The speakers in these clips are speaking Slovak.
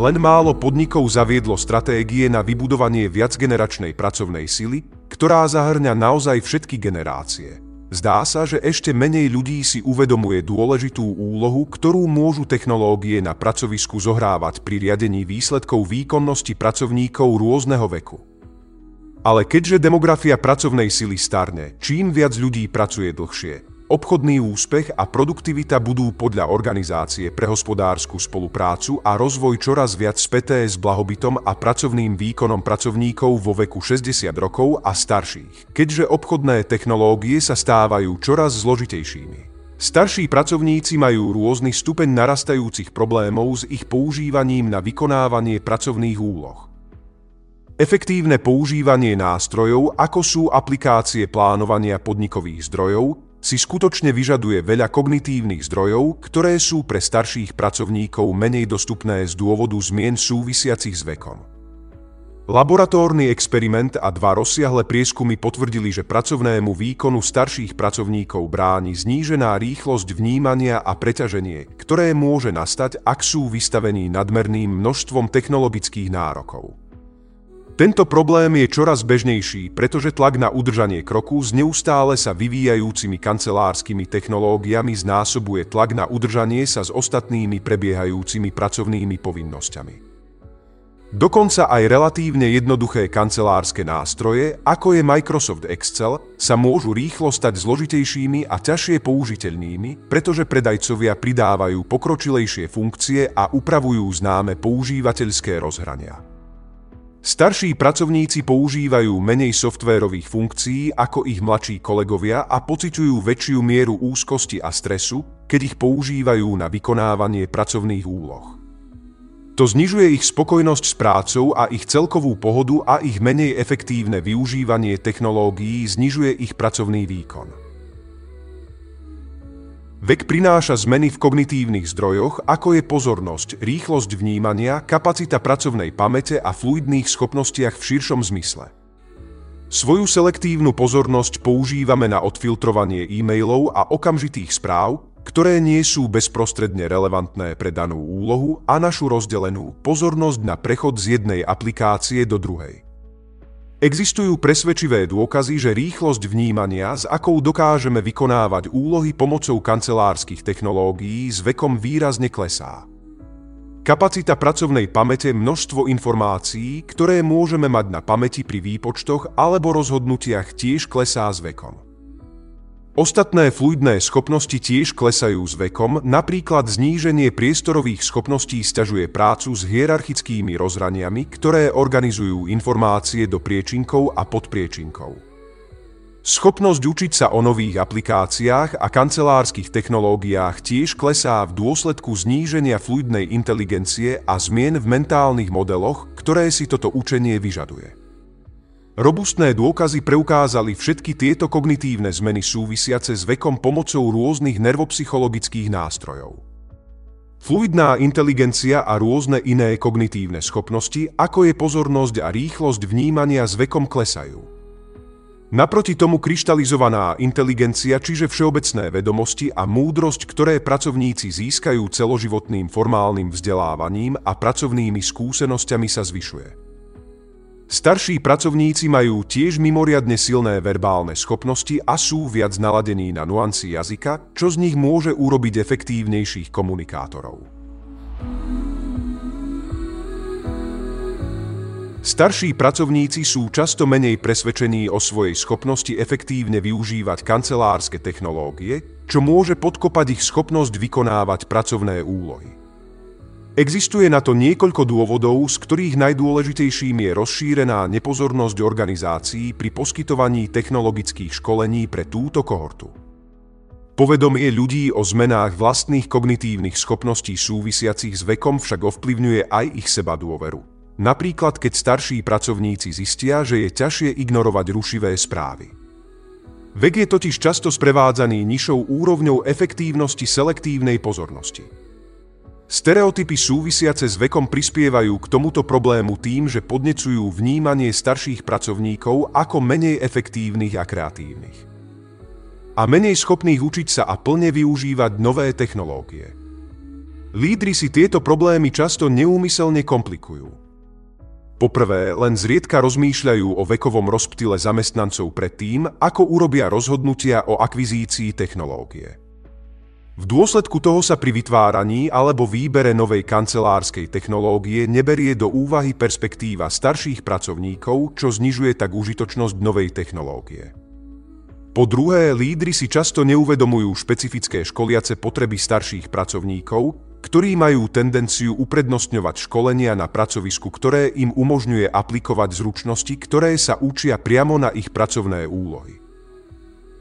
Len málo podnikov zaviedlo stratégie na vybudovanie viacgeneračnej pracovnej sily, ktorá zahrňa naozaj všetky generácie. Zdá sa, že ešte menej ľudí si uvedomuje dôležitú úlohu, ktorú môžu technológie na pracovisku zohrávať pri riadení výsledkov výkonnosti pracovníkov rôzneho veku. Ale keďže demografia pracovnej sily starne, čím viac ľudí pracuje dlhšie, Obchodný úspech a produktivita budú podľa Organizácie pre hospodárskú spoluprácu a rozvoj čoraz viac späté s blahobytom a pracovným výkonom pracovníkov vo veku 60 rokov a starších, keďže obchodné technológie sa stávajú čoraz zložitejšími. Starší pracovníci majú rôzny stupeň narastajúcich problémov s ich používaním na vykonávanie pracovných úloh. Efektívne používanie nástrojov, ako sú aplikácie plánovania podnikových zdrojov, si skutočne vyžaduje veľa kognitívnych zdrojov, ktoré sú pre starších pracovníkov menej dostupné z dôvodu zmien súvisiacich s vekom. Laboratórny experiment a dva rozsiahle prieskumy potvrdili, že pracovnému výkonu starších pracovníkov bráni znížená rýchlosť vnímania a preťaženie, ktoré môže nastať, ak sú vystavení nadmerným množstvom technologických nárokov. Tento problém je čoraz bežnejší, pretože tlak na udržanie kroku s neustále sa vyvíjajúcimi kancelárskymi technológiami znásobuje tlak na udržanie sa s ostatnými prebiehajúcimi pracovnými povinnosťami. Dokonca aj relatívne jednoduché kancelárske nástroje, ako je Microsoft Excel, sa môžu rýchlo stať zložitejšími a ťažšie použiteľnými, pretože predajcovia pridávajú pokročilejšie funkcie a upravujú známe používateľské rozhrania. Starší pracovníci používajú menej softvérových funkcií ako ich mladší kolegovia a pociťujú väčšiu mieru úzkosti a stresu, keď ich používajú na vykonávanie pracovných úloh. To znižuje ich spokojnosť s prácou a ich celkovú pohodu a ich menej efektívne využívanie technológií znižuje ich pracovný výkon. Vek prináša zmeny v kognitívnych zdrojoch, ako je pozornosť, rýchlosť vnímania, kapacita pracovnej pamäte a fluidných schopnostiach v širšom zmysle. Svoju selektívnu pozornosť používame na odfiltrovanie e-mailov a okamžitých správ, ktoré nie sú bezprostredne relevantné pre danú úlohu a našu rozdelenú pozornosť na prechod z jednej aplikácie do druhej. Existujú presvedčivé dôkazy, že rýchlosť vnímania, s akou dokážeme vykonávať úlohy pomocou kancelárskych technológií, s vekom výrazne klesá. Kapacita pracovnej pamäte množstvo informácií, ktoré môžeme mať na pamäti pri výpočtoch alebo rozhodnutiach tiež klesá s vekom. Ostatné fluidné schopnosti tiež klesajú s vekom, napríklad zníženie priestorových schopností stiažuje prácu s hierarchickými rozhraniami, ktoré organizujú informácie do priečinkov a podpriečinkov. Schopnosť učiť sa o nových aplikáciách a kancelárskych technológiách tiež klesá v dôsledku zníženia fluidnej inteligencie a zmien v mentálnych modeloch, ktoré si toto učenie vyžaduje. Robustné dôkazy preukázali všetky tieto kognitívne zmeny súvisiace s vekom pomocou rôznych nervopsychologických nástrojov. Fluidná inteligencia a rôzne iné kognitívne schopnosti, ako je pozornosť a rýchlosť vnímania s vekom klesajú. Naproti tomu kryštalizovaná inteligencia, čiže všeobecné vedomosti a múdrosť, ktoré pracovníci získajú celoživotným formálnym vzdelávaním a pracovnými skúsenosťami sa zvyšuje. Starší pracovníci majú tiež mimoriadne silné verbálne schopnosti a sú viac naladení na nuancy jazyka, čo z nich môže urobiť efektívnejších komunikátorov. Starší pracovníci sú často menej presvedčení o svojej schopnosti efektívne využívať kancelárske technológie, čo môže podkopať ich schopnosť vykonávať pracovné úlohy. Existuje na to niekoľko dôvodov, z ktorých najdôležitejším je rozšírená nepozornosť organizácií pri poskytovaní technologických školení pre túto kohortu. Povedomie ľudí o zmenách vlastných kognitívnych schopností súvisiacich s vekom však ovplyvňuje aj ich seba dôveru. Napríklad, keď starší pracovníci zistia, že je ťažšie ignorovať rušivé správy. Vek je totiž často sprevádzaný nižšou úrovňou efektívnosti selektívnej pozornosti. Stereotypy súvisiace s vekom prispievajú k tomuto problému tým, že podnecujú vnímanie starších pracovníkov ako menej efektívnych a kreatívnych. A menej schopných učiť sa a plne využívať nové technológie. Lídry si tieto problémy často neúmyselne komplikujú. Poprvé, len zriedka rozmýšľajú o vekovom rozptyle zamestnancov predtým, ako urobia rozhodnutia o akvizícii technológie. V dôsledku toho sa pri vytváraní alebo výbere novej kancelárskej technológie neberie do úvahy perspektíva starších pracovníkov, čo znižuje tak užitočnosť novej technológie. Po druhé, lídry si často neuvedomujú špecifické školiace potreby starších pracovníkov, ktorí majú tendenciu uprednostňovať školenia na pracovisku, ktoré im umožňuje aplikovať zručnosti, ktoré sa učia priamo na ich pracovné úlohy.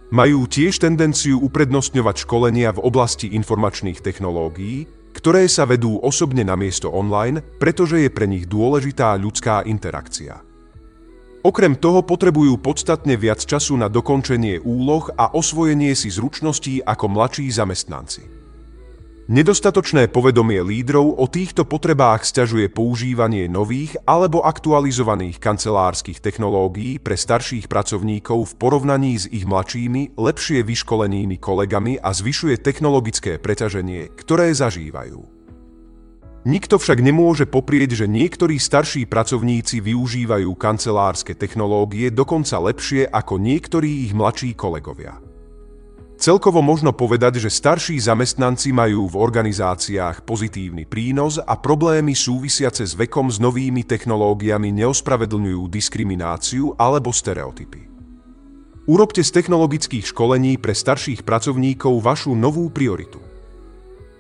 Majú tiež tendenciu uprednostňovať školenia v oblasti informačných technológií, ktoré sa vedú osobne na miesto online, pretože je pre nich dôležitá ľudská interakcia. Okrem toho potrebujú podstatne viac času na dokončenie úloh a osvojenie si zručností ako mladší zamestnanci. Nedostatočné povedomie lídrov o týchto potrebách sťažuje používanie nových alebo aktualizovaných kancelárskych technológií pre starších pracovníkov v porovnaní s ich mladšími, lepšie vyškolenými kolegami a zvyšuje technologické preťaženie, ktoré zažívajú. Nikto však nemôže poprieť, že niektorí starší pracovníci využívajú kancelárske technológie dokonca lepšie ako niektorí ich mladší kolegovia. Celkovo možno povedať, že starší zamestnanci majú v organizáciách pozitívny prínos a problémy súvisiace s vekom s novými technológiami neospravedlňujú diskrimináciu alebo stereotypy. Urobte z technologických školení pre starších pracovníkov vašu novú prioritu.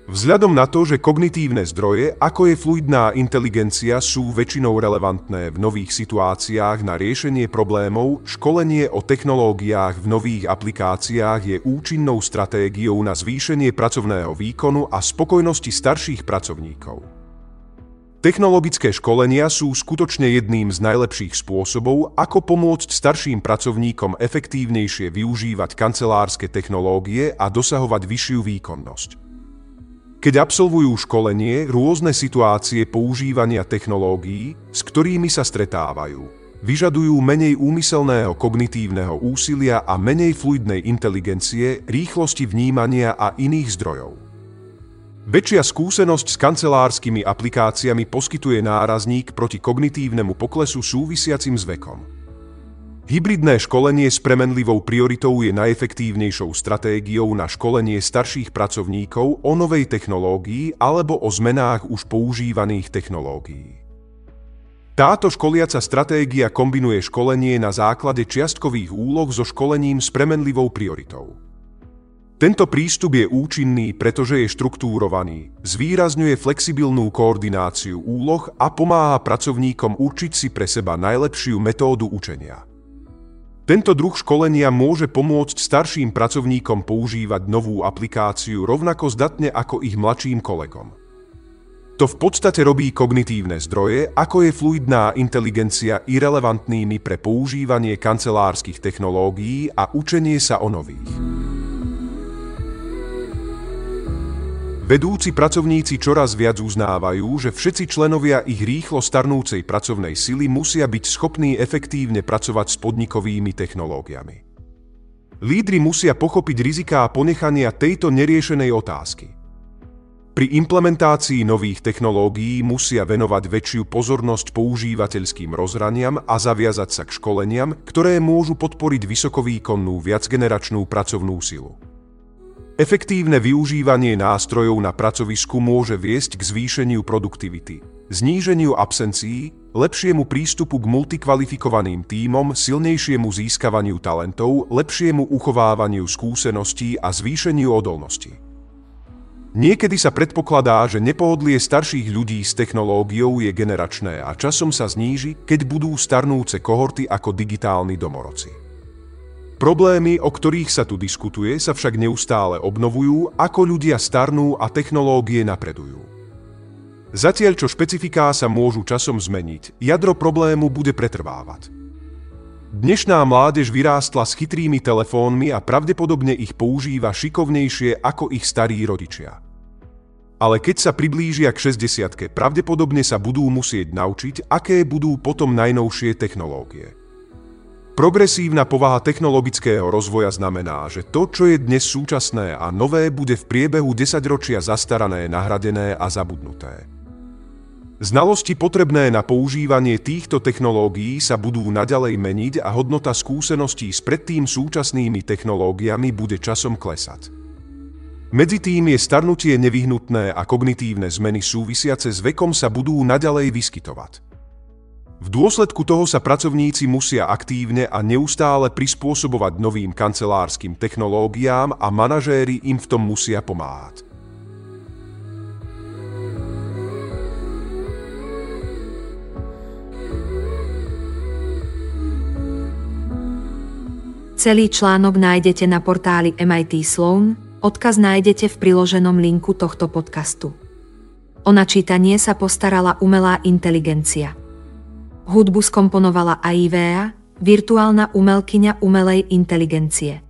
Vzhľadom na to, že kognitívne zdroje, ako je fluidná inteligencia, sú väčšinou relevantné v nových situáciách na riešenie problémov, školenie o technológiách v nových aplikáciách je účinnou stratégiou na zvýšenie pracovného výkonu a spokojnosti starších pracovníkov. Technologické školenia sú skutočne jedným z najlepších spôsobov, ako pomôcť starším pracovníkom efektívnejšie využívať kancelárske technológie a dosahovať vyššiu výkonnosť. Keď absolvujú školenie, rôzne situácie používania technológií, s ktorými sa stretávajú, vyžadujú menej úmyselného kognitívneho úsilia a menej fluidnej inteligencie, rýchlosti vnímania a iných zdrojov. Väčšia skúsenosť s kancelárskymi aplikáciami poskytuje nárazník proti kognitívnemu poklesu súvisiacim s vekom. Hybridné školenie s premenlivou prioritou je najefektívnejšou stratégiou na školenie starších pracovníkov o novej technológii alebo o zmenách už používaných technológií. Táto školiaca stratégia kombinuje školenie na základe čiastkových úloh so školením s premenlivou prioritou. Tento prístup je účinný, pretože je štruktúrovaný, zvýrazňuje flexibilnú koordináciu úloh a pomáha pracovníkom určiť si pre seba najlepšiu metódu učenia. Tento druh školenia môže pomôcť starším pracovníkom používať novú aplikáciu rovnako zdatne ako ich mladším kolegom. To v podstate robí kognitívne zdroje, ako je fluidná inteligencia irrelevantnými pre používanie kancelárskych technológií a učenie sa o nových. Vedúci pracovníci čoraz viac uznávajú, že všetci členovia ich rýchlo starnúcej pracovnej sily musia byť schopní efektívne pracovať s podnikovými technológiami. Lídry musia pochopiť riziká ponechania tejto neriešenej otázky. Pri implementácii nových technológií musia venovať väčšiu pozornosť používateľským rozhraniam a zaviazať sa k školeniam, ktoré môžu podporiť vysokovýkonnú viacgeneračnú pracovnú silu. Efektívne využívanie nástrojov na pracovisku môže viesť k zvýšeniu produktivity, zníženiu absencií, lepšiemu prístupu k multikvalifikovaným tímom, silnejšiemu získavaniu talentov, lepšiemu uchovávaniu skúseností a zvýšeniu odolnosti. Niekedy sa predpokladá, že nepohodlie starších ľudí s technológiou je generačné a časom sa zníži, keď budú starnúce kohorty ako digitálni domorodci. Problémy, o ktorých sa tu diskutuje, sa však neustále obnovujú, ako ľudia starnú a technológie napredujú. Zatiaľ, čo špecifiká sa môžu časom zmeniť, jadro problému bude pretrvávať. Dnešná mládež vyrástla s chytrými telefónmi a pravdepodobne ich používa šikovnejšie ako ich starí rodičia. Ale keď sa priblížia k 60 pravdepodobne sa budú musieť naučiť, aké budú potom najnovšie technológie. Progresívna povaha technologického rozvoja znamená, že to, čo je dnes súčasné a nové, bude v priebehu desaťročia zastarané, nahradené a zabudnuté. Znalosti potrebné na používanie týchto technológií sa budú naďalej meniť a hodnota skúseností s predtým súčasnými technológiami bude časom klesať. Medzi tým je starnutie nevyhnutné a kognitívne zmeny súvisiace s vekom sa budú naďalej vyskytovať. V dôsledku toho sa pracovníci musia aktívne a neustále prispôsobovať novým kancelárskym technológiám a manažéri im v tom musia pomáhať. Celý článok nájdete na portáli MIT Sloan, odkaz nájdete v priloženom linku tohto podcastu. O načítanie sa postarala umelá inteligencia. Hudbu skomponovala AIVEA, virtuálna umelkyňa umelej inteligencie.